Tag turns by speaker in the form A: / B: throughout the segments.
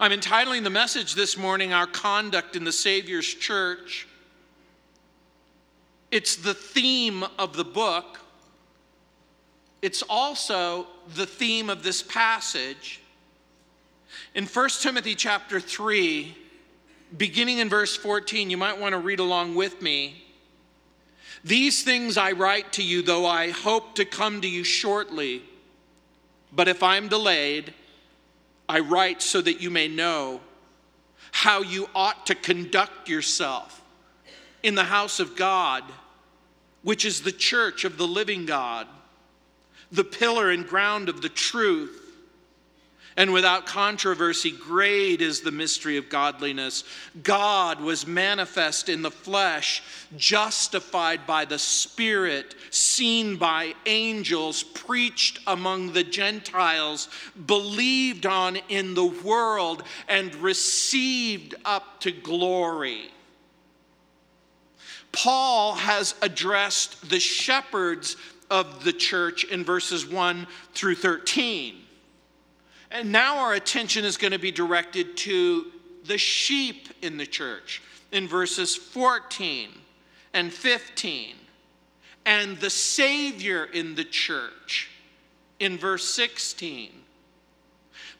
A: I'm entitling the message this morning, Our Conduct in the Savior's Church. It's the theme of the book. It's also the theme of this passage. In 1 Timothy chapter 3, beginning in verse 14, you might want to read along with me. These things I write to you, though I hope to come to you shortly. But if I'm delayed, I write so that you may know how you ought to conduct yourself in the house of God, which is the church of the living God, the pillar and ground of the truth and without controversy, great is the mystery of godliness. God was manifest in the flesh, justified by the Spirit, seen by angels, preached among the Gentiles, believed on in the world, and received up to glory. Paul has addressed the shepherds of the church in verses 1 through 13. And now our attention is going to be directed to the sheep in the church in verses 14 and 15, and the Savior in the church in verse 16.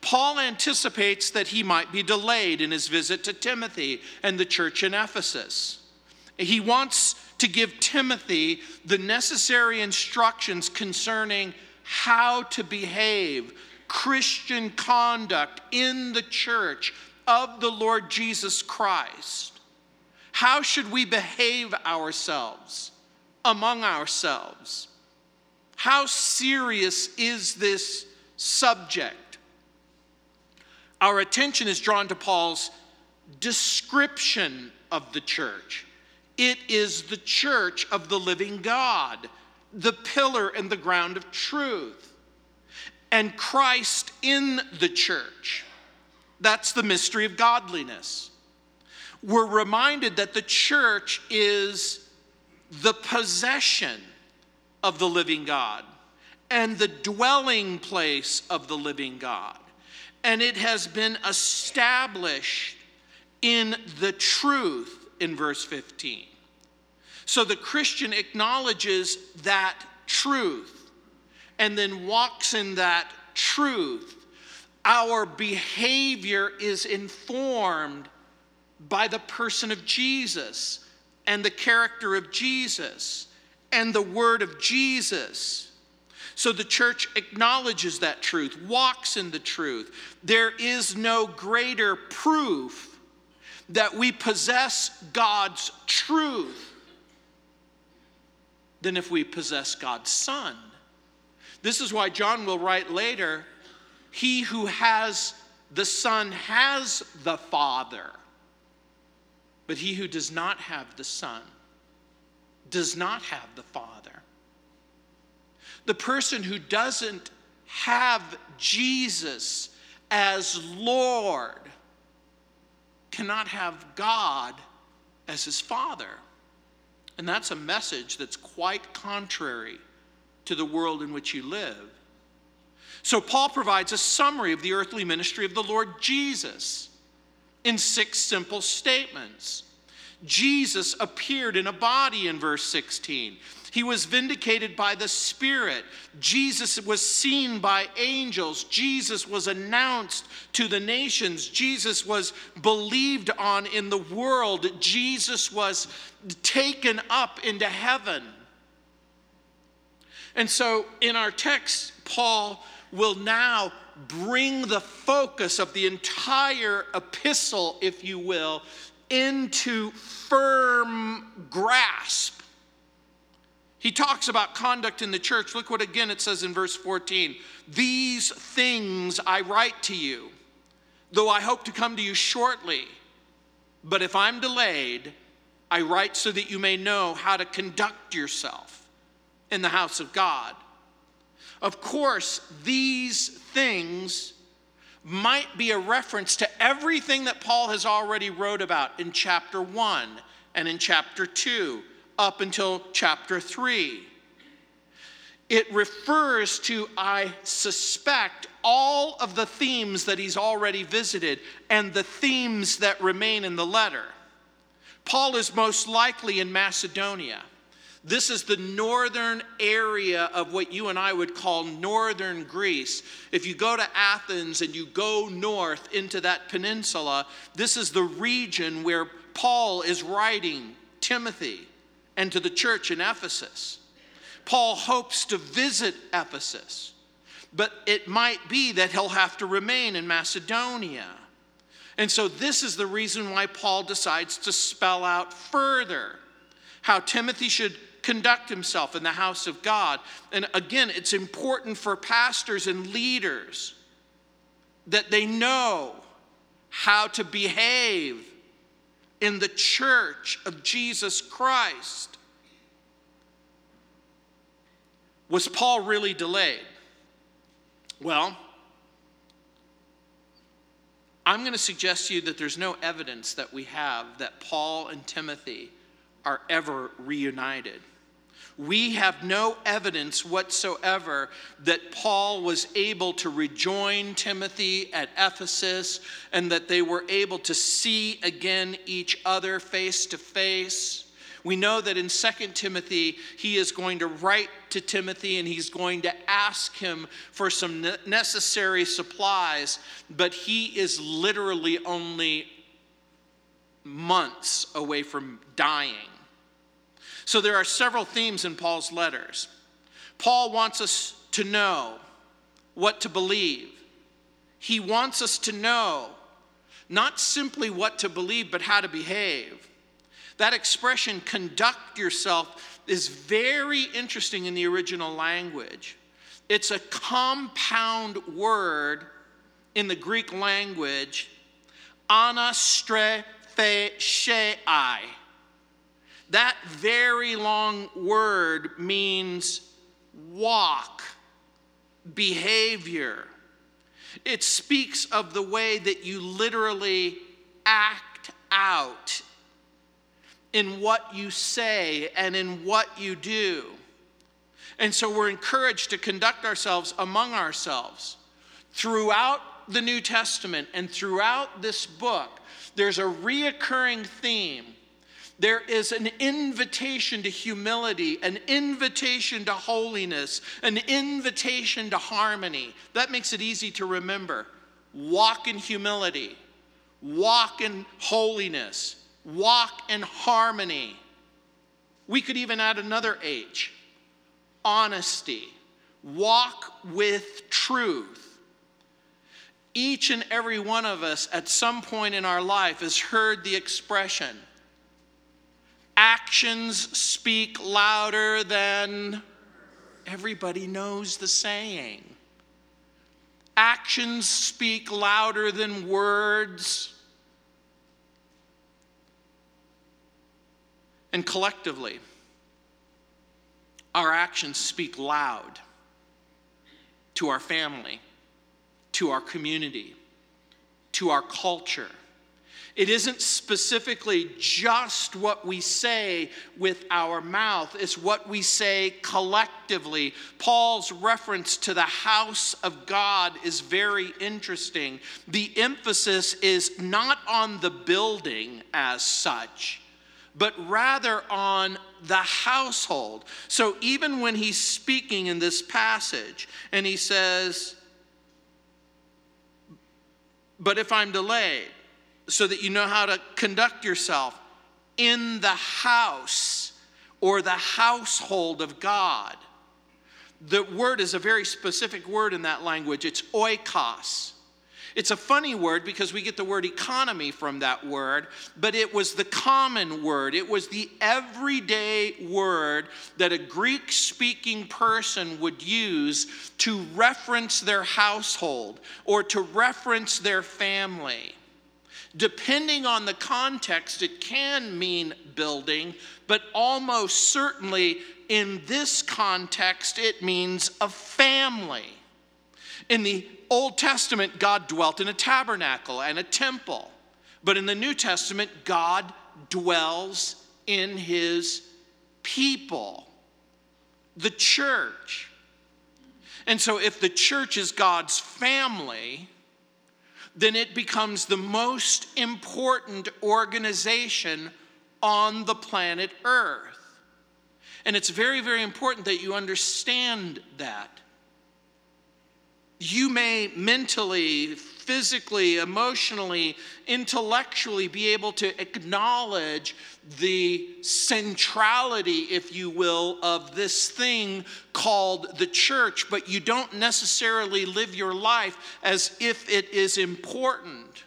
A: Paul anticipates that he might be delayed in his visit to Timothy and the church in Ephesus. He wants to give Timothy the necessary instructions concerning how to behave Christian conduct in the church of the Lord Jesus Christ. How should we behave ourselves among ourselves? How serious is this subject? Our attention is drawn to Paul's description of the church. It is the church of the living God, the pillar and the ground of truth and Christ in the church. That's the mystery of godliness. We're reminded that the church is the possession of the living God and the dwelling place of the living God. And it has been established in the truth in verse 15. So the Christian acknowledges that truth and then walks in that truth, our behavior is informed by the person of Jesus and the character of Jesus and the word of Jesus. So the church acknowledges that truth, walks in the truth. There is no greater proof that we possess God's truth than if we possess God's Son. This is why John will write later He who has the Son has the Father, but he who does not have the Son does not have the Father. The person who doesn't have Jesus as Lord cannot have God as his Father. And that's a message that's quite contrary to the world in which you live. So, Paul provides a summary of the earthly ministry of the Lord Jesus in six simple statements. Jesus appeared in a body in verse 16. He was vindicated by the Spirit. Jesus was seen by angels. Jesus was announced to the nations. Jesus was believed on in the world. Jesus was taken up into heaven. And so in our text, Paul will now bring the focus of the entire epistle, if you will, into firm grasp. He talks about conduct in the church. Look what again it says in verse 14. These things I write to you, though I hope to come to you shortly. But if I'm delayed, I write so that you may know how to conduct yourself in the house of God. Of course, these things might be a reference to everything that Paul has already wrote about in chapter 1 and in chapter 2 up until chapter 3. it refers to, I suspect, all of the themes that he's already visited and the themes that remain in the letter. Paul is most likely in Macedonia. This is the northern area of what you and I would call northern Greece. If you go to Athens and you go north into that peninsula, this is the region where Paul is writing Timothy and to the church in Ephesus. Paul hopes to visit Ephesus, but it might be that he'll have to remain in Macedonia. And so, this is the reason why Paul decides to spell out further how Timothy should conduct himself in the house of God. And again, it's important for pastors and leaders that they know how to behave in the church of Jesus Christ. Was Paul really delayed? Well, I'm going to suggest to you that there's no evidence that we have that Paul and Timothy are ever reunited. We have no evidence whatsoever that Paul was able to rejoin Timothy at Ephesus and that they were able to see again each other face to face. We know that in 2 Timothy, he is going to write to Timothy and he's going to ask him for some necessary supplies, but he is literally only months away from dying. So there are several themes in Paul's letters. Paul wants us to know what to believe. He wants us to know not simply what to believe, but how to behave. That expression, conduct yourself, is very interesting in the original language. It's a compound word in the Greek language, anastrepheai. That very long word means walk, behavior. It speaks of the way that you literally act out in what you say and in what you do. And so we're encouraged to conduct ourselves among ourselves. Throughout the New Testament and throughout this book, there's a reoccurring theme. There is an invitation to humility, an invitation to holiness, an invitation to harmony. That makes it easy to remember. Walk in humility, walk in holiness, walk in harmony. We could even add another H honesty. Walk with truth. Each and every one of us at some point in our life has heard the expression actions speak louder than everybody knows the saying. Actions speak louder than words. And collectively, our actions speak loud to our family, to our community, to our culture. It isn't specifically just what we say with our mouth, it's what we say collectively. Paul's reference to the house of God is very interesting. The emphasis is not on the building as such but rather on the household. So even when he's speaking in this passage and he says, But if I'm delayed, so that you know how to conduct yourself in the house or the household of God. The word is a very specific word in that language. It's oikos. It's a funny word because we get the word economy from that word, but it was the common word. It was the everyday word that a Greek speaking person would use to reference their household or to reference their family. Depending on the context, it can mean building, but almost certainly in this context, it means a family. In the Old Testament, God dwelt in a tabernacle and a temple. But in the New Testament, God dwells in his people, the church. And so, if the church is God's family, then it becomes the most important organization on the planet Earth. And it's very, very important that you understand that. You may mentally, physically, emotionally, intellectually be able to acknowledge the centrality, if you will, of this thing called the church, but you don't necessarily live your life as if it is important.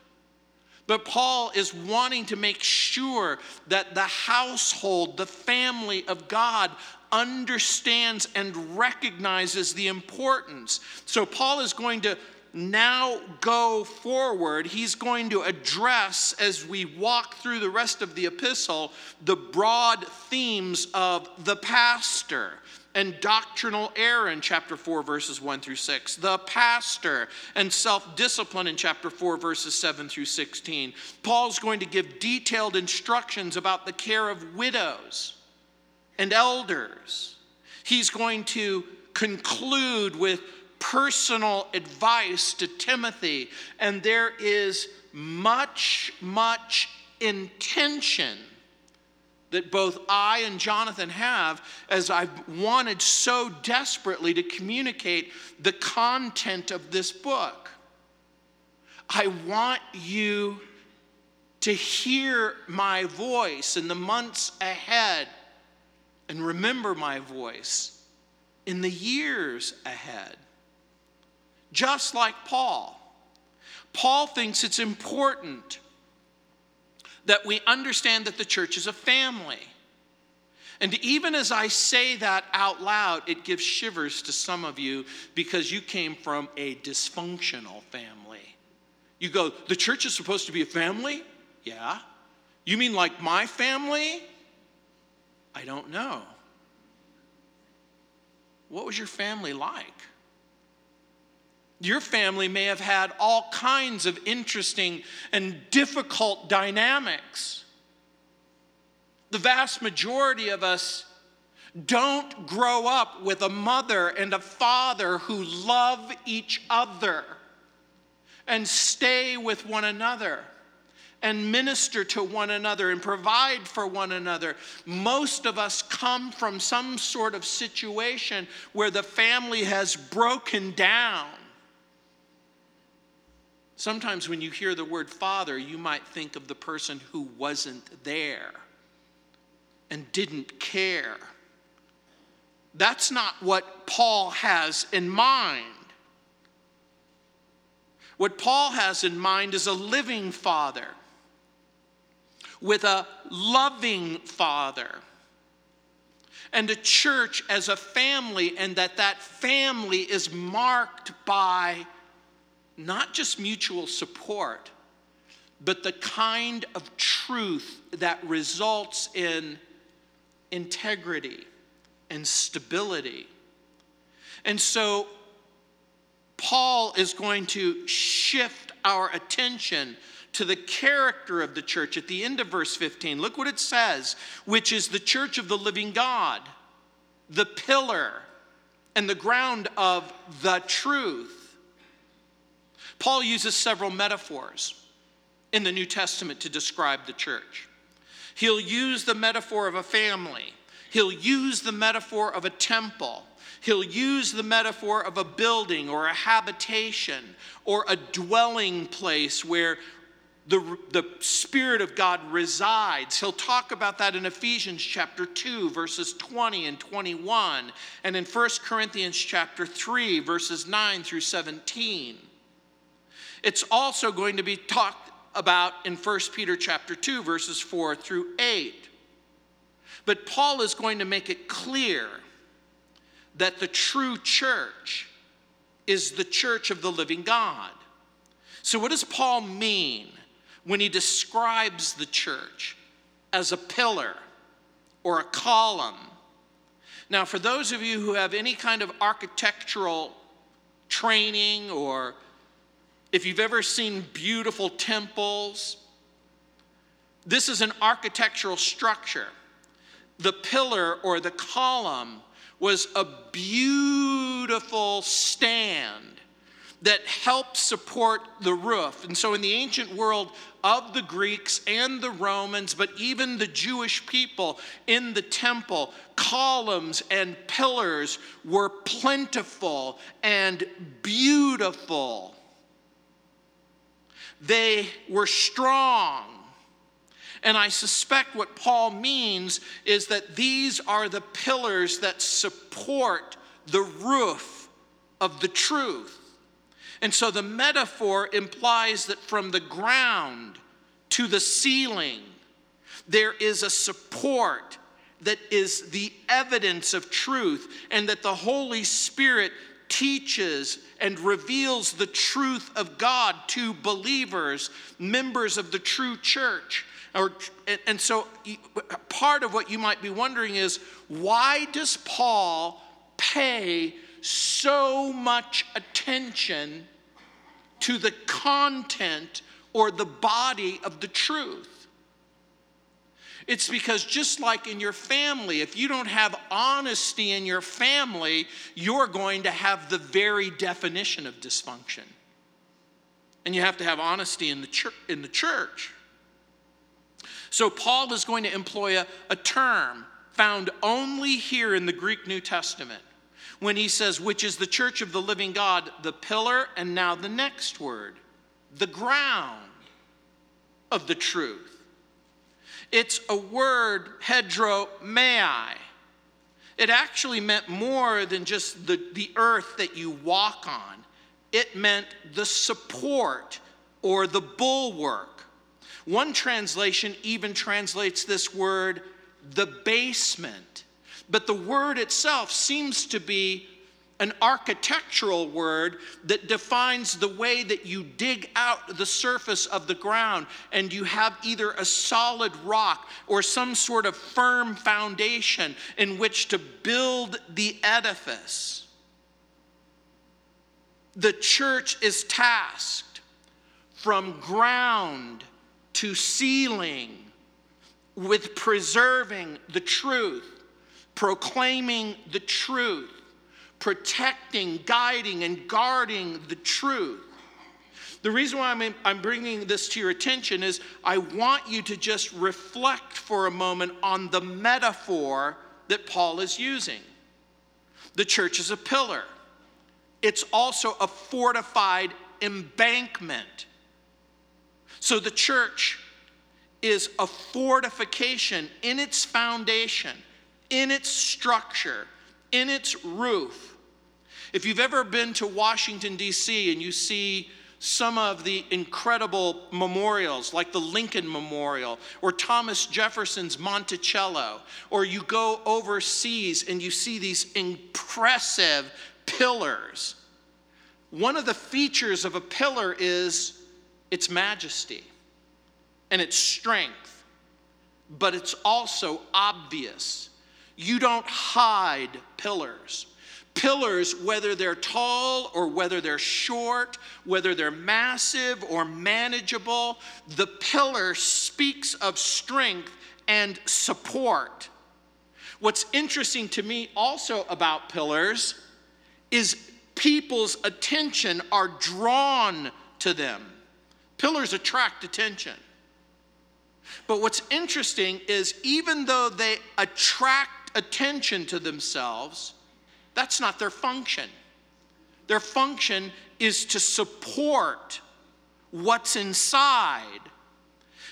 A: But Paul is wanting to make sure that the household, the family of God, understands and recognizes the importance. So Paul is going to now go forward, he's going to address, as we walk through the rest of the epistle, the broad themes of the pastor and doctrinal error in chapter 4, verses 1 through 6, the pastor and self discipline in chapter 4, verses 7 through 16. Paul's going to give detailed instructions about the care of widows and elders. He's going to conclude with personal advice to Timothy, and there is much, much intention that both I and Jonathan have as I've wanted so desperately to communicate the content of this book. I want you to hear my voice in the months ahead and remember my voice in the years ahead just like Paul. Paul thinks it's important that we understand that the church is a family. And even as I say that out loud, it gives shivers to some of you because you came from a dysfunctional family. You go, the church is supposed to be a family? Yeah. You mean like my family? I don't know. What was your family like? Your family may have had all kinds of interesting and difficult dynamics. The vast majority of us don't grow up with a mother and a father who love each other and stay with one another and minister to one another and provide for one another. Most of us come from some sort of situation where the family has broken down Sometimes when you hear the word father, you might think of the person who wasn't there and didn't care. That's not what Paul has in mind. What Paul has in mind is a living father with a loving father and a church as a family and that that family is marked by not just mutual support, but the kind of truth that results in integrity and stability. And so, Paul is going to shift our attention to the character of the church at the end of verse 15. Look what it says, which is the church of the living God, the pillar and the ground of the truth. Paul uses several metaphors in the New Testament to describe the church. He'll use the metaphor of a family, he'll use the metaphor of a temple. He'll use the metaphor of a building or a habitation or a dwelling place where the, the Spirit of God resides. He'll talk about that in Ephesians chapter 2, verses 20 and 21, and in 1 Corinthians chapter 3, verses 9 through 17. It's also going to be talked about in 1 Peter chapter 2 verses 4 through 8. But Paul is going to make it clear that the true church is the church of the living God. So what does Paul mean when he describes the church as a pillar or a column? Now, for those of you who have any kind of architectural training or if you've ever seen beautiful temples, this is an architectural structure. The pillar or the column was a beautiful stand that help support the roof. And so, in the ancient world of the Greeks and the Romans, but even the Jewish people in the temple, columns and pillars were plentiful and beautiful. They were strong. And I suspect what Paul means is that these are the pillars that support the roof of the truth. And so the metaphor implies that from the ground to the ceiling, there is a support that is the evidence of truth, and that the Holy Spirit teaches and reveals the truth of God to believers, members of the true church. Or, and so, part of what you might be wondering is why does Paul pay so much attention to the content or the body of the truth. It's because just like in your family, if you don't have honesty in your family, you're going to have the very definition of dysfunction. And you have to have honesty in the, church, in the church. So, Paul is going to employ a, a term found only here in the Greek New Testament when he says, which is the church of the living God, the pillar, and now the next word, the ground of the truth. It's a word, hedromai. It actually meant more than just the, the earth that you walk on, it meant the support or the bulwark. One translation even translates this word the basement but the word itself seems to be an architectural word that defines the way that you dig out the surface of the ground and you have either a solid rock or some sort of firm foundation in which to build the edifice. The church is tasked from ground to ceiling with preserving the truth proclaiming the truth, protecting, guiding, and guarding the truth. The reason why I'm, I'm bringing this to your attention is I want you to just reflect for a moment on the metaphor that Paul is using. The church is a pillar, it's also a fortified embankment. So the church is a fortification in its foundation in its structure, in its roof. If you've ever been to Washington, D.C., and you see some of the incredible memorials, like the Lincoln Memorial or Thomas Jefferson's Monticello, or you go overseas and you see these impressive pillars. One of the features of a pillar is its majesty and its strength, but it's also obvious. You don't hide pillars. Pillars, whether they're tall or whether they're short, whether they're massive or manageable, the pillar speaks of strength and support. What's interesting to me also about pillars is people's attention are drawn to them. Pillars attract attention. But what's interesting is even though they attract attention to themselves, that's not their function. Their function is to support what's inside.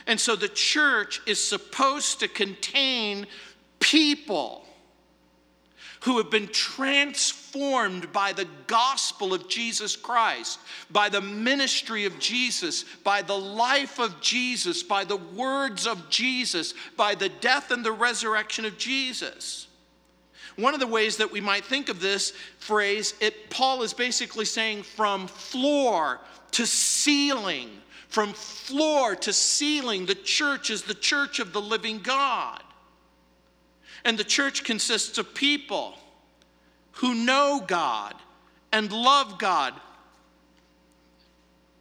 A: And so the church is supposed to contain people who have been transformed by the gospel of Jesus Christ, by the ministry of Jesus, by the life of Jesus, by the words of Jesus, by the death and the resurrection of Jesus. One of the ways that we might think of this phrase, it, Paul is basically saying from floor to ceiling, from floor to ceiling, the church is the church of the living God. And the church consists of people who know God and love God.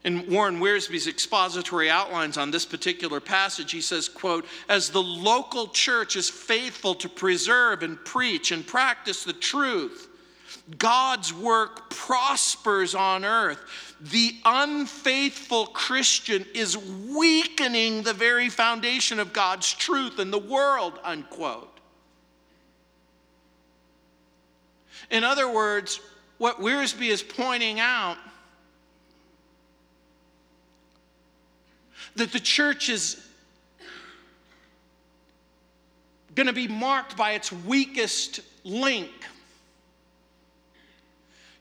A: In Warren Wiersbe's expository outlines on this particular passage, he says, quote, as the local church is faithful to preserve and preach and practice the truth, God's work prospers on earth. The unfaithful Christian is weakening the very foundation of God's truth in the world, unquote. In other words, what Wiersbe is pointing out that the church is going to be marked by its weakest link.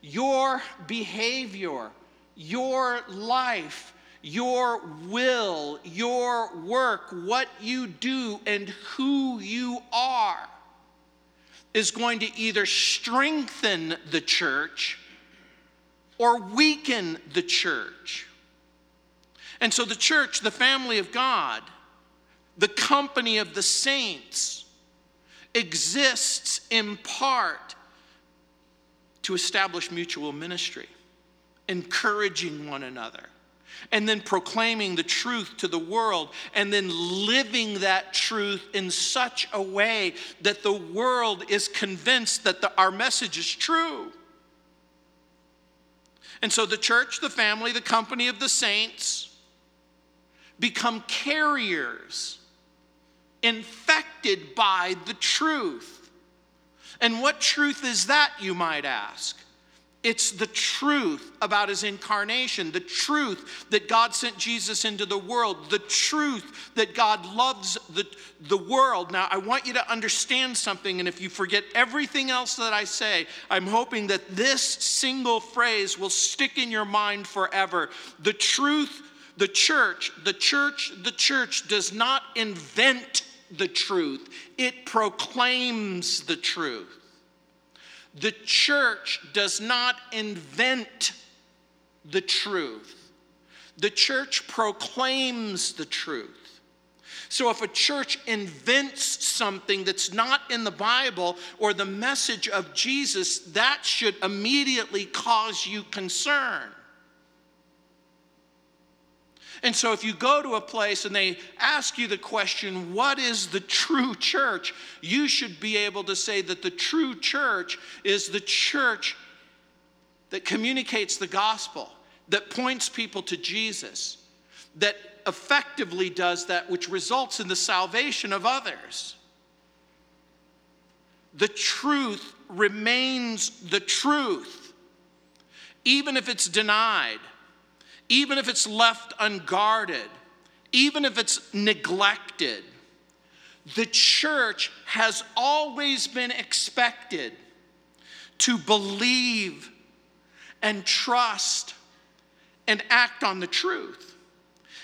A: Your behavior, your life, your will, your work, what you do, and who you are is going to either strengthen the church or weaken the church. And so the church, the family of God, the company of the saints, exists in part to establish mutual ministry, encouraging one another, and then proclaiming the truth to the world, and then living that truth in such a way that the world is convinced that the, our message is true. And so the church, the family, the company of the saints become carriers infected by the truth. And what truth is that, you might ask? It's the truth about his incarnation, the truth that God sent Jesus into the world, the truth that God loves the, the world. Now, I want you to understand something, and if you forget everything else that I say, I'm hoping that this single phrase will stick in your mind forever. The truth, the church, the church, the church does not invent the truth, it proclaims the truth. The church does not invent the truth, the church proclaims the truth. So, if a church invents something that's not in the Bible or the message of Jesus, that should immediately cause you concern. And so, if you go to a place and they ask you the question, What is the true church? you should be able to say that the true church is the church that communicates the gospel, that points people to Jesus, that effectively does that, which results in the salvation of others. The truth remains the truth, even if it's denied even if it's left unguarded, even if it's neglected, the church has always been expected to believe and trust and act on the truth.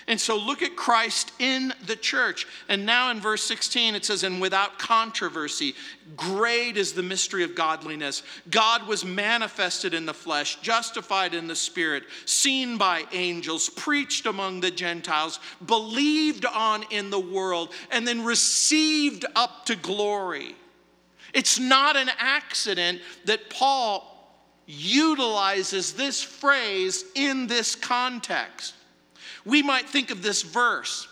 A: And so look at Christ in the church. And now in verse 16 it says, And without controversy, great is the mystery of godliness. God was manifested in the flesh, justified in the spirit, seen by angels, preached among the Gentiles, believed on in the world, and then received up to glory. It's not an accident that Paul utilizes this phrase in this context. We might think of this verse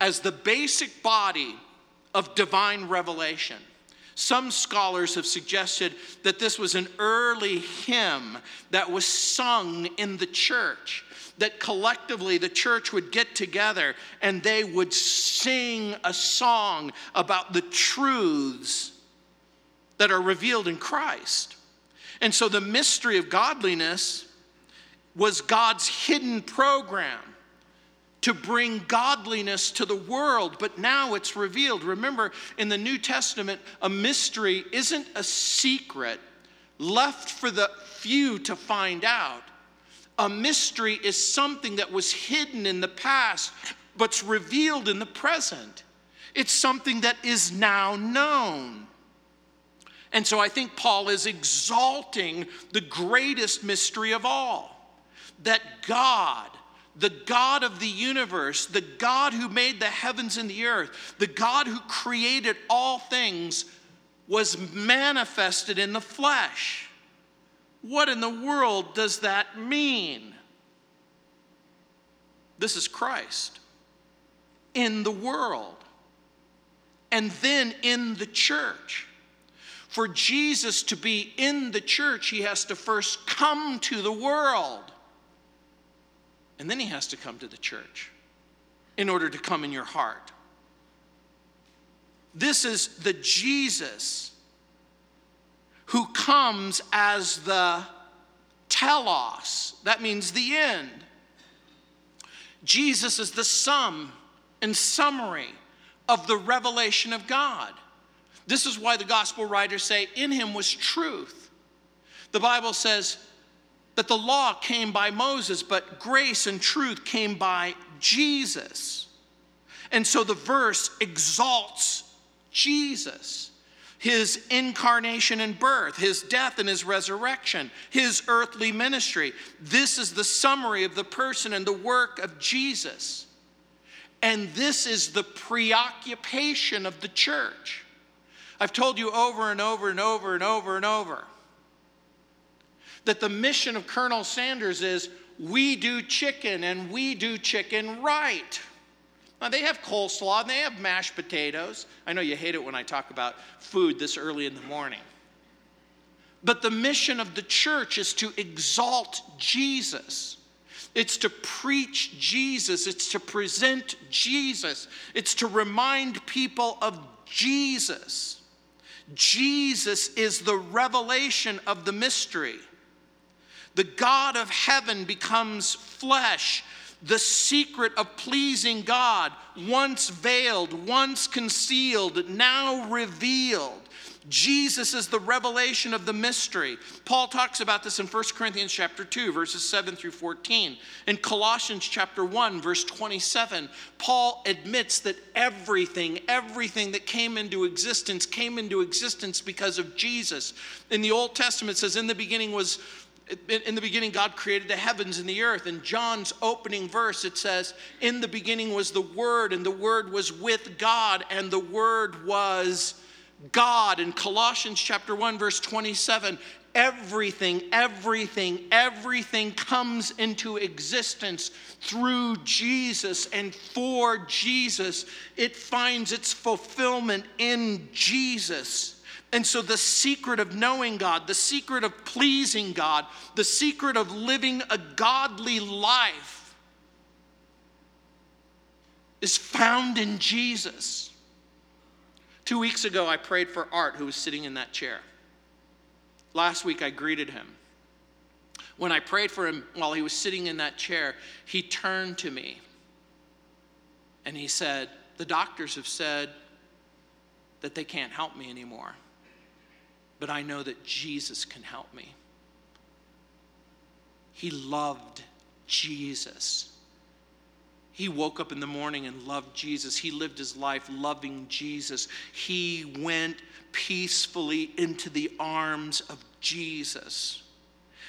A: as the basic body of divine revelation. Some scholars have suggested that this was an early hymn that was sung in the church, that collectively the church would get together and they would sing a song about the truths that are revealed in Christ. And so the mystery of godliness was God's hidden program to bring godliness to the world, but now it's revealed. Remember, in the New Testament, a mystery isn't a secret left for the few to find out. A mystery is something that was hidden in the past, but's revealed in the present. It's something that is now known. And so I think Paul is exalting the greatest mystery of all that God the God of the universe, the God who made the heavens and the earth, the God who created all things, was manifested in the flesh. What in the world does that mean? This is Christ. In the world. And then in the church. For Jesus to be in the church, he has to first come to the world. And then he has to come to the church in order to come in your heart. This is the Jesus who comes as the telos. That means the end. Jesus is the sum and summary of the revelation of God. This is why the gospel writers say, In him was truth. The Bible says that the law came by Moses, but grace and truth came by Jesus. And so the verse exalts Jesus his incarnation and birth, his death and his resurrection, his earthly ministry. This is the summary of the person and the work of Jesus. And this is the preoccupation of the church. I've told you over and over and over and over and over that the mission of Colonel Sanders is we do chicken and we do chicken right. Now, they have coleslaw and they have mashed potatoes. I know you hate it when I talk about food this early in the morning. But the mission of the church is to exalt Jesus. It's to preach Jesus. It's to present Jesus. It's to remind people of Jesus. Jesus is the revelation of the mystery. The God of heaven becomes flesh the secret of pleasing God, once veiled, once concealed, now revealed. Jesus is the revelation of the mystery. Paul talks about this in 1 Corinthians chapter 2 verses 7 through 14. In Colossians chapter 1 verse 27, Paul admits that everything, everything that came into existence came into existence because of Jesus. In the Old Testament it says in the beginning was in the beginning, God created the heavens and the earth. In John's opening verse, it says, In the beginning was the Word, and the Word was with God, and the Word was God. In Colossians chapter 1, verse 27, everything, everything, everything comes into existence through Jesus and for Jesus. It finds its fulfillment in Jesus. And so, the secret of knowing God, the secret of pleasing God, the secret of living a godly life is found in Jesus. Two weeks ago, I prayed for Art, who was sitting in that chair. Last week, I greeted him. When I prayed for him while he was sitting in that chair, he turned to me and he said, The doctors have said that they can't help me anymore but I know that Jesus can help me. He loved Jesus. He woke up in the morning and loved Jesus. He lived his life loving Jesus. He went peacefully into the arms of Jesus.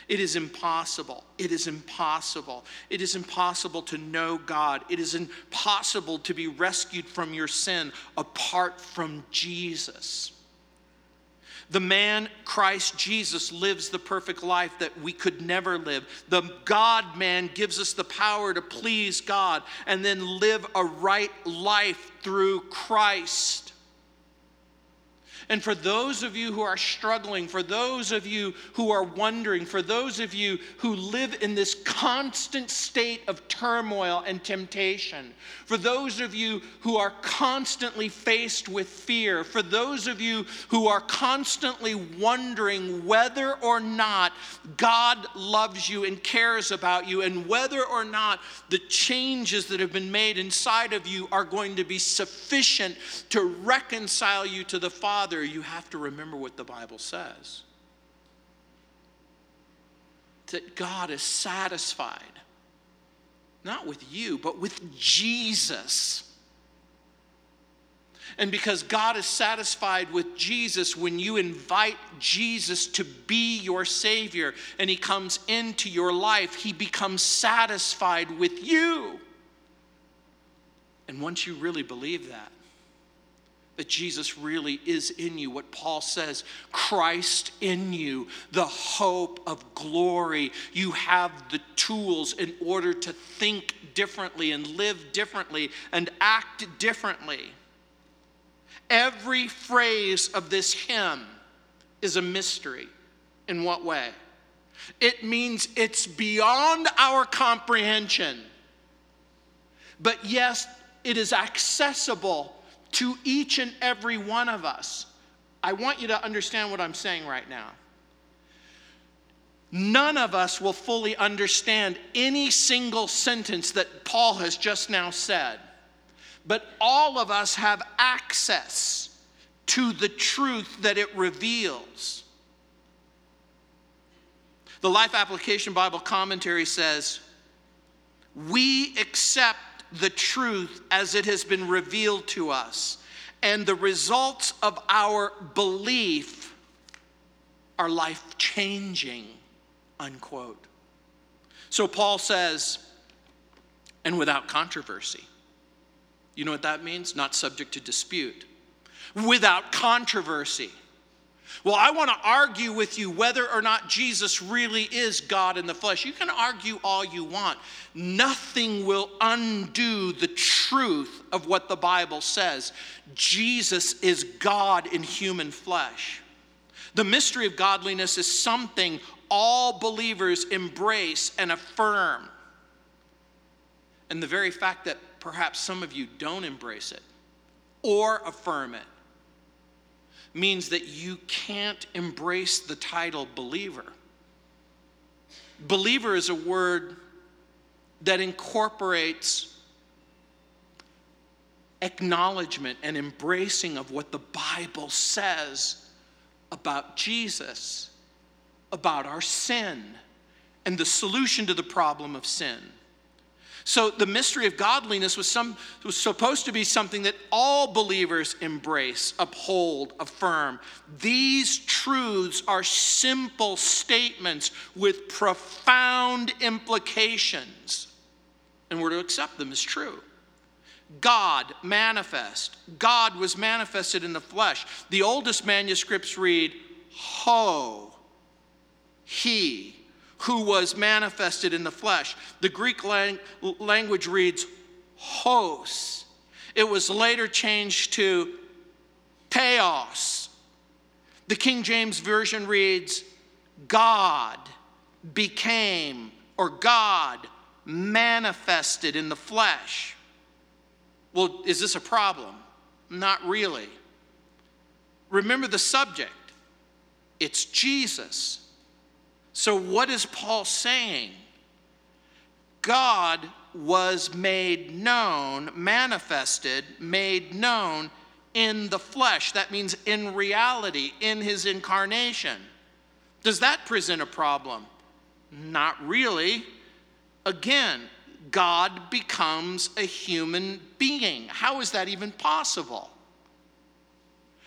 A: It is impossible. It is impossible. It is impossible to know God. It is impossible to be rescued from your sin apart from Jesus. The man, Christ Jesus, lives the perfect life that we could never live. The God man gives us the power to please God and then live a right life through Christ. And for those of you who are struggling, for those of you who are wondering, for those of you who live in this constant state of turmoil and temptation, for those of you who are constantly faced with fear, for those of you who are constantly wondering whether or not God loves you and cares about you, and whether or not the changes that have been made inside of you are going to be sufficient to reconcile you to the Father you have to remember what the Bible says that God is satisfied, not with you, but with Jesus. And because God is satisfied with Jesus, when you invite Jesus to be your Savior and He comes into your life, He becomes satisfied with you. And once you really believe that, that Jesus really is in you. What Paul says Christ in you, the hope of glory. You have the tools in order to think differently and live differently and act differently. Every phrase of this hymn is a mystery. In what way? It means it's beyond our comprehension. But yes, it is accessible to each and every one of us. I want you to understand what I'm saying right now. None of us will fully understand any single sentence that Paul has just now said, but all of us have access to the truth that it reveals. The Life Application Bible Commentary says, We accept the truth as it has been revealed to us. And the results of our belief are life changing, unquote. So Paul says, and without controversy. You know what that means? Not subject to dispute. Without controversy. Well, I want to argue with you whether or not Jesus really is God in the flesh. You can argue all you want. Nothing will undo the truth of what the Bible says. Jesus is God in human flesh. The mystery of godliness is something all believers embrace and affirm. And the very fact that perhaps some of you don't embrace it or affirm it means that you can't embrace the title believer. Believer is a word that incorporates acknowledgement and embracing of what the Bible says about Jesus, about our sin, and the solution to the problem of sin. So the mystery of godliness was, some, was supposed to be something that all believers embrace, uphold, affirm. These truths are simple statements with profound implications, and we're to accept them as true. God manifest. God was manifested in the flesh. The oldest manuscripts read, Ho, He who was manifested in the flesh. The Greek lang- language reads hos. It was later changed to theos. The King James Version reads God became, or God manifested in the flesh. Well, is this a problem? Not really. Remember the subject it's Jesus. So, what is Paul saying? God was made known, manifested, made known in the flesh. That means in reality, in his incarnation. Does that present a problem? Not really. Again, God becomes a human being. How is that even possible?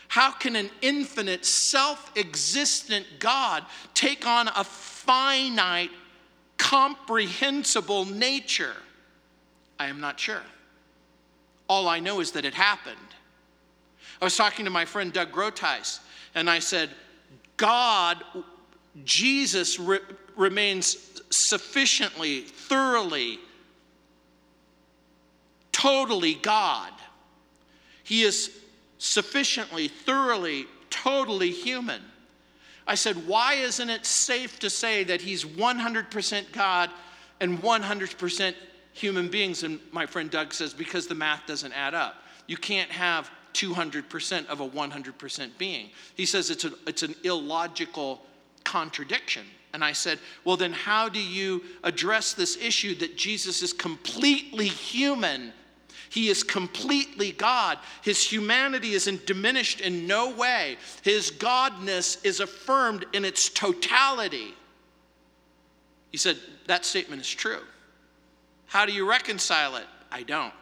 A: How can an infinite, self existent God take on a finite, comprehensible nature? I am not sure. All I know is that it happened. I was talking to my friend Doug Groothuis, and I said, God, Jesus re- remains sufficiently, thoroughly, totally God. He is sufficiently, thoroughly, totally human. I said, why isn't it safe to say that he's 100% God and 100% human beings? And my friend Doug says, because the math doesn't add up. You can't have 200% of a 100% being. He says it's, a, it's an illogical contradiction. And I said, well, then how do you address this issue that Jesus is completely human he is completely God. His humanity isn't diminished in no way. His godness is affirmed in its totality. He said, That statement is true. How do you reconcile it? I don't.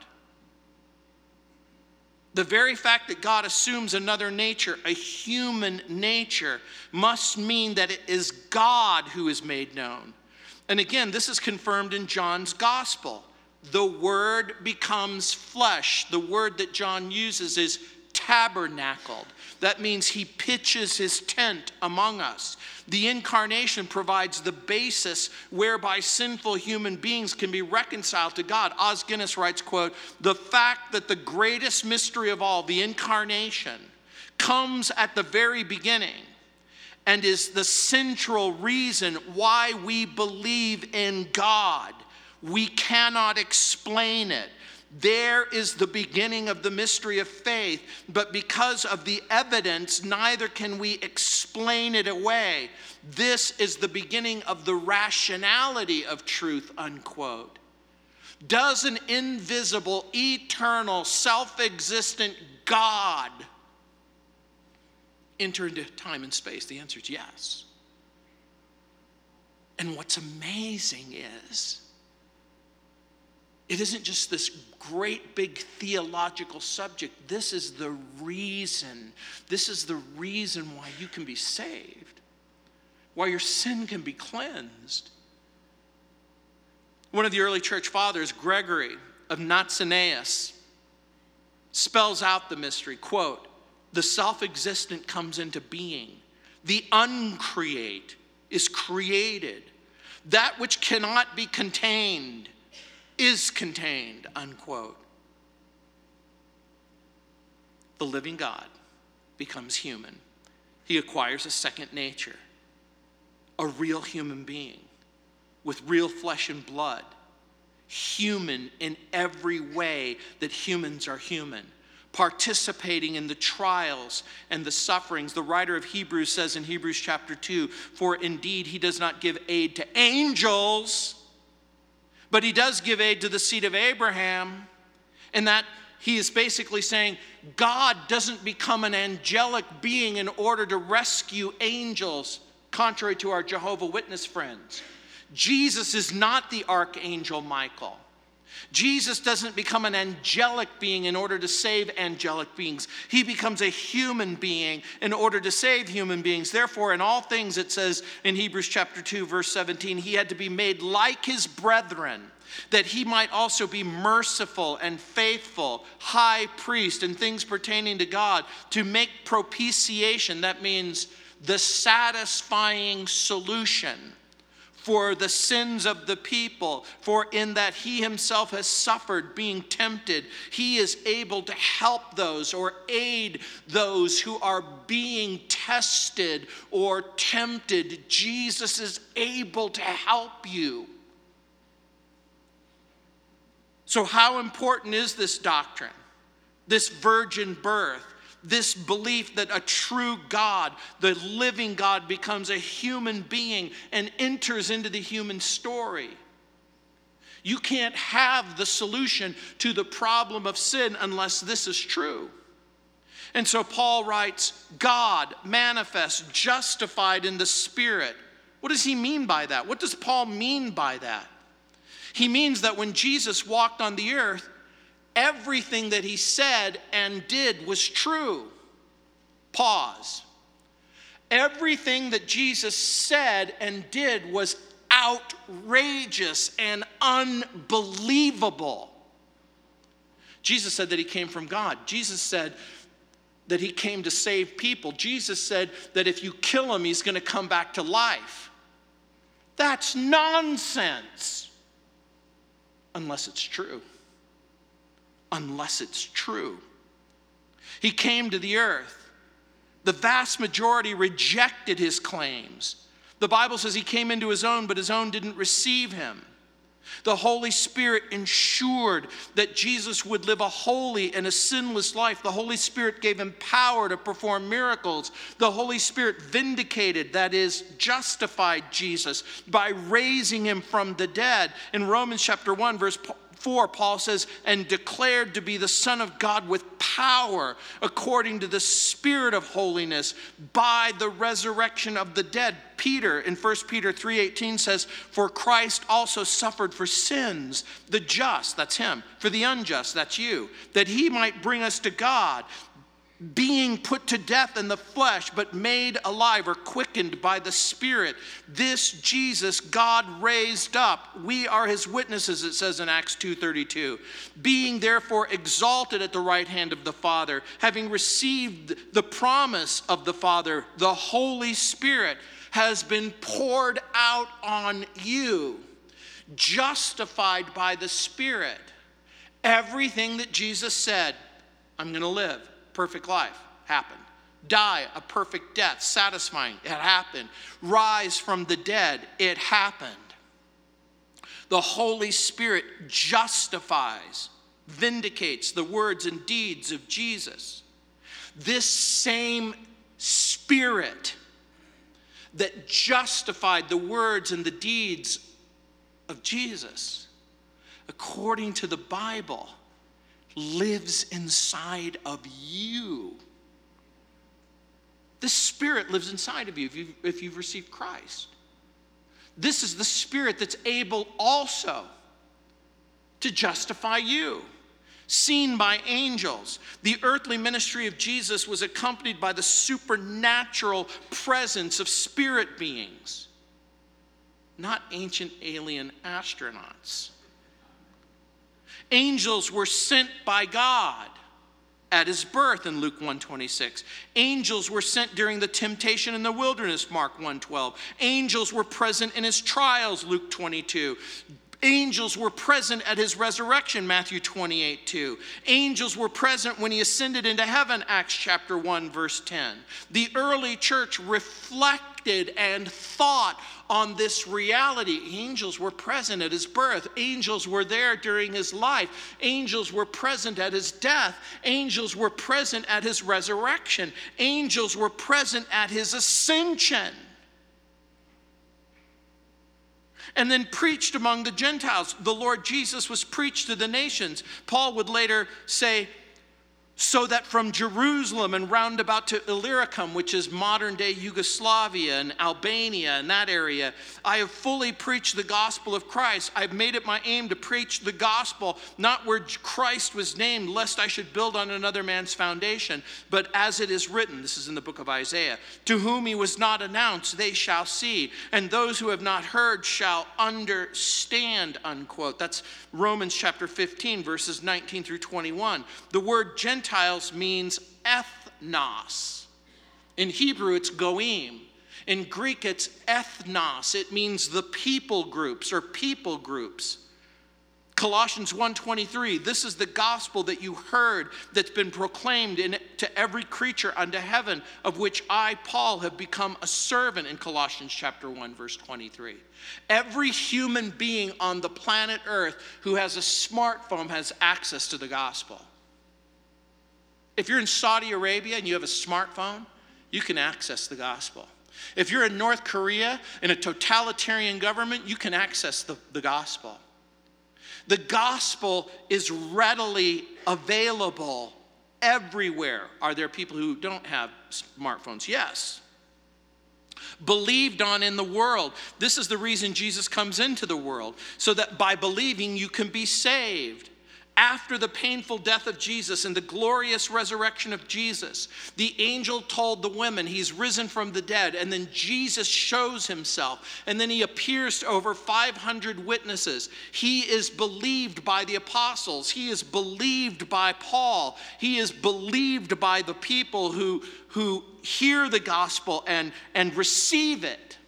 A: The very fact that God assumes another nature, a human nature, must mean that it is God who is made known. And again, this is confirmed in John's gospel the word becomes flesh. The word that John uses is tabernacled. That means he pitches his tent among us. The incarnation provides the basis whereby sinful human beings can be reconciled to God. Os Guinness writes, quote, "The fact that the greatest mystery of all, the incarnation, comes at the very beginning and is the central reason why we believe in God. We cannot explain it. There is the beginning of the mystery of faith, but because of the evidence, neither can we explain it away. This is the beginning of the rationality of truth, unquote. Does an invisible, eternal, self existent God enter into time and space? The answer is yes. And what's amazing is, it isn't just this great big theological subject. This is the reason. This is the reason why you can be saved, why your sin can be cleansed. One of the early church fathers, Gregory of Nazianzus, spells out the mystery quote, the self existent comes into being, the uncreate is created, that which cannot be contained is contained, unquote. The living God becomes human. He acquires a second nature, a real human being with real flesh and blood, human in every way that humans are human participating in the trials and the sufferings. The writer of Hebrews says in Hebrews chapter 2 For indeed he does not give aid to angels, but he does give aid to the seed of Abraham, and that he is basically saying God doesn't become an angelic being in order to rescue angels, contrary to our Jehovah Witness friends. Jesus is not the archangel Michael. Jesus doesn't become an angelic being in order to save angelic beings. He becomes a human being in order to save human beings. Therefore, in all things, it says in Hebrews chapter 2, verse 17, he had to be made like his brethren, that he might also be merciful and faithful, high priest, and things pertaining to God, to make propitiation. That means the satisfying solution for the sins of the people, for in that he himself has suffered being tempted, he is able to help those or aid those who are being tested or tempted. Jesus is able to help you. So, how important is this doctrine, this virgin birth? This belief that a true God, the living God, becomes a human being and enters into the human story. You can't have the solution to the problem of sin unless this is true. And so Paul writes, God manifest, justified in the Spirit. What does he mean by that? What does Paul mean by that? He means that when Jesus walked on the earth, everything that he said and did was true. Pause. Everything that Jesus said and did was outrageous and unbelievable. Jesus said that he came from God. Jesus said that he came to save people. Jesus said that if you kill him, he's going to come back to life. That's nonsense, unless it's true unless it's true. He came to the earth. The vast majority rejected his claims. The Bible says he came into his own, but his own didn't receive him. The Holy Spirit ensured that Jesus would live a holy and a sinless life. The Holy Spirit gave him power to perform miracles. The Holy Spirit vindicated, that is, justified Jesus by raising him from the dead. In Romans chapter 1, verse 4, Paul says, and declared to be the Son of God with power according to the Spirit of holiness by the resurrection of the dead. Peter in 1 Peter 3:18 says, "For Christ also suffered for sins, the just, that's him, for the unjust, that's you, that he might bring us to God, being put to death in the flesh, but made alive or quickened by the Spirit. This Jesus God raised up. We are his witnesses, it says in Acts 2:32. Being therefore exalted at the right hand of the Father, having received the promise of the Father, the Holy Spirit has been poured out on you, justified by the Spirit. Everything that Jesus said, I'm going to live perfect life happened. Die a perfect death, satisfying, it happened. Rise from the dead, it happened. The Holy Spirit justifies, vindicates the words and deeds of Jesus. This same Spirit that justified the words and the deeds of Jesus, according to the Bible, lives inside of you. The Spirit lives inside of you if you've, if you've received Christ. This is the Spirit that's able also to justify you. Seen by angels. The earthly ministry of Jesus was accompanied by the supernatural presence of spirit beings, not ancient alien astronauts. Angels were sent by God at his birth in Luke 126. Angels were sent during the temptation in the wilderness Mark 112. Angels were present in his trials Luke 22. Angels were present at his resurrection, Matthew 28 2. Angels were present when he ascended into heaven, Acts chapter 1, verse 10. The early church reflected and thought on this reality. Angels were present at his birth, angels were there during his life, angels were present at his death, angels were present at his resurrection, angels were present at his ascension and then preached among the Gentiles. The Lord Jesus was preached to the nations. Paul would later say, so that from Jerusalem and round about to Illyricum, which is modern day Yugoslavia and Albania and that area, I have fully preached the gospel of Christ. I've made it my aim to preach the gospel, not where Christ was named, lest I should build on another man's foundation, but as it is written, this is in the book of Isaiah, to whom he was not announced, they shall see, and those who have not heard shall understand, unquote. That's Romans chapter 15, verses 19 through 21. The word Gentile Gentiles means ethnos. In Hebrew, it's goim. In Greek, it's ethnos. It means the people groups or people groups. Colossians 1:23 This is the gospel that you heard that's been proclaimed in, to every creature under heaven of which I Paul have become a servant in Colossians chapter 1 verse 23. Every human being on the planet Earth who has a smartphone has access to the gospel. If you're in Saudi Arabia and you have a smartphone, you can access the gospel. If you're in North Korea in a totalitarian government, you can access the, the gospel. The gospel is readily available everywhere. Are there people who don't have smartphones? Yes. Believed on in the world. This is the reason Jesus comes into the world, so that by believing you can be saved after the painful death of Jesus and the glorious resurrection of Jesus, the angel told the women he's risen from the dead. And then Jesus shows himself. And then he appears to over 500 witnesses. He is believed by the apostles. He is believed by Paul. He is believed by the people who, who hear the gospel and, and receive it.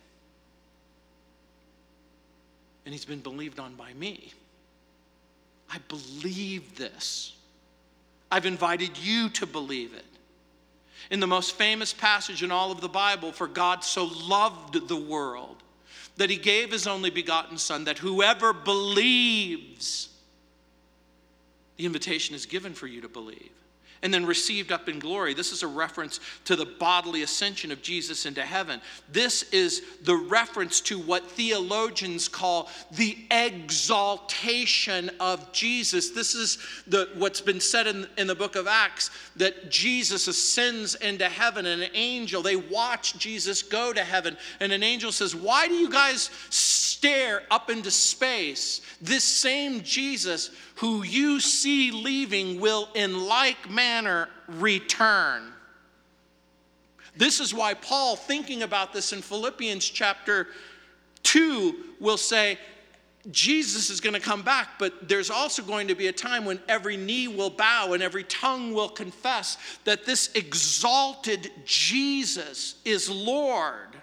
A: And he's been believed on by me. I believe this. I've invited you to believe it. In the most famous passage in all of the Bible, for God so loved the world that he gave his only begotten Son, that whoever believes, the invitation is given for you to believe and then received up in glory. This is a reference to the bodily ascension of Jesus into heaven. This is the reference to what theologians call the exaltation of Jesus. This is the, what's been said in, in the book of Acts that Jesus ascends into heaven and an angel, they watch Jesus go to heaven, and an angel says, Why do you guys stare up into space, this same Jesus who you see leaving will in like manner return. This is why Paul, thinking about this in Philippians chapter 2, will say, Jesus is going to come back, but there's also going to be a time when every knee will bow and every tongue will confess that this exalted Jesus is Lord.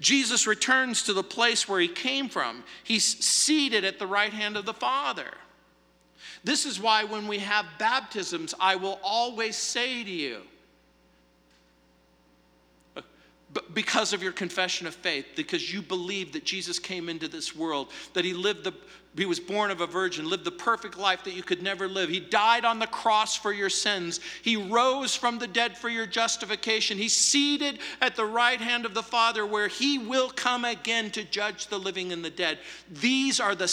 A: Jesus returns to the place where he came from. He's seated at the right hand of the Father. This is why when we have baptisms, I will always say to you, because of your confession of faith, because you believe that Jesus came into this world, that he lived the he was born of a virgin, lived the perfect life that you could never live. He died on the cross for your sins. He rose from the dead for your justification. He's seated at the right hand of the Father where he will come again to judge the living and the dead. These are the,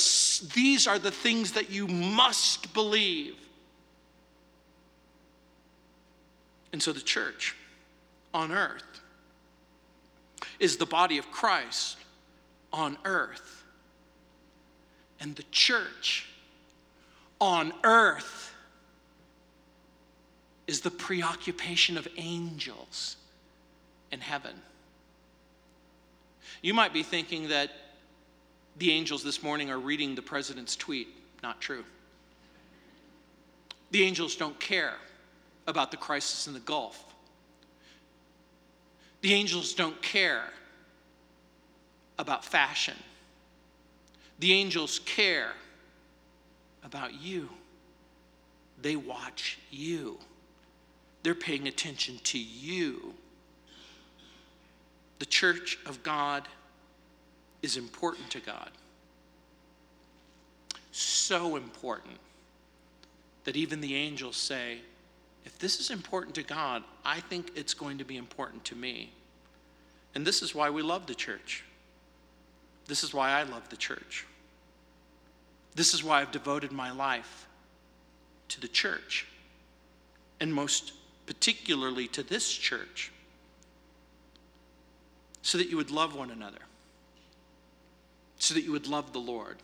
A: these are the things that you must believe. And so the church on earth is the body of Christ on earth. And the church on earth is the preoccupation of angels in heaven. You might be thinking that the angels this morning are reading the president's tweet. Not true. The angels don't care about the crisis in the Gulf. The angels don't care about fashion. The angels care about you. They watch you. They're paying attention to you. The church of God is important to God. So important that even the angels say, if this is important to God, I think it's going to be important to me. And this is why we love the church. This is why I love the church. This is why I've devoted my life to the church, and most particularly to this church, so that you would love one another, so that you would love the Lord,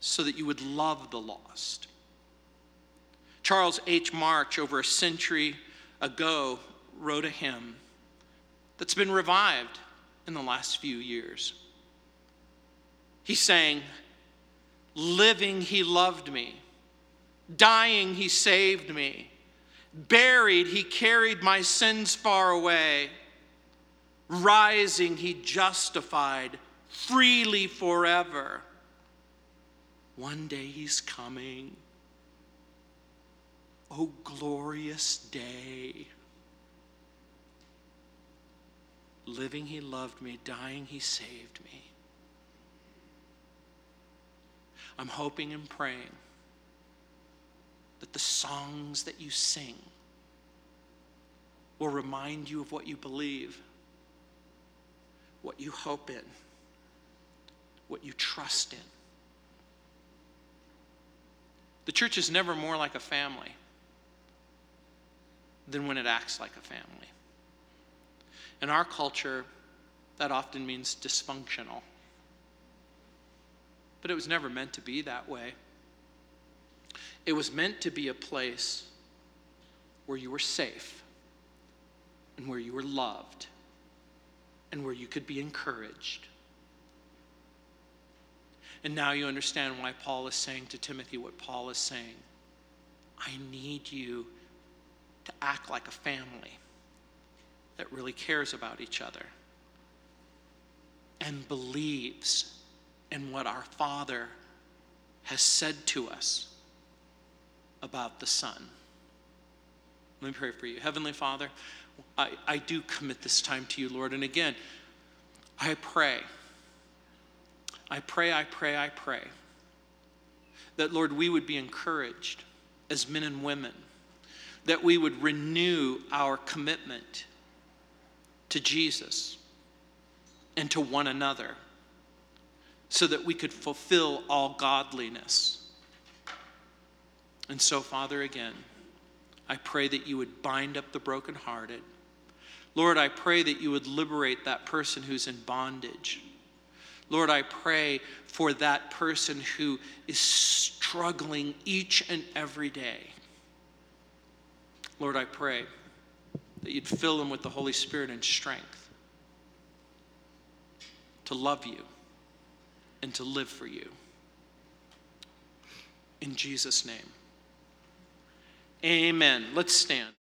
A: so that you would love the lost Charles H. Marsh, over a century ago, wrote a hymn that's been revived in the last few years. He sang, Living, he loved me. Dying, he saved me. Buried, he carried my sins far away. Rising, he justified freely forever. One day he's coming Oh, glorious day. Living, he loved me. Dying, he saved me. I'm hoping and praying that the songs that you sing will remind you of what you believe, what you hope in, what you trust in. The church is never more like a family than when it acts like a family. In our culture, that often means dysfunctional. But it was never meant to be that way. It was meant to be a place where you were safe and where you were loved and where you could be encouraged. And now you understand why Paul is saying to Timothy what Paul is saying. I need you to act like a family that really cares about each other and believes in what our Father has said to us about the Son. Let me pray for you. Heavenly Father, I, I do commit this time to you, Lord. And again, I pray, I pray, I pray, I pray that, Lord, we would be encouraged as men and women that we would renew our commitment to Jesus and to one another so that we could fulfill all godliness. And so, Father, again, I pray that you would bind up the brokenhearted. Lord, I pray that you would liberate that person who's in bondage. Lord, I pray for that person who is struggling each and every day. Lord, I pray that you'd fill them with the Holy Spirit and strength to love you and to live for you. In Jesus' name. Amen. Let's stand.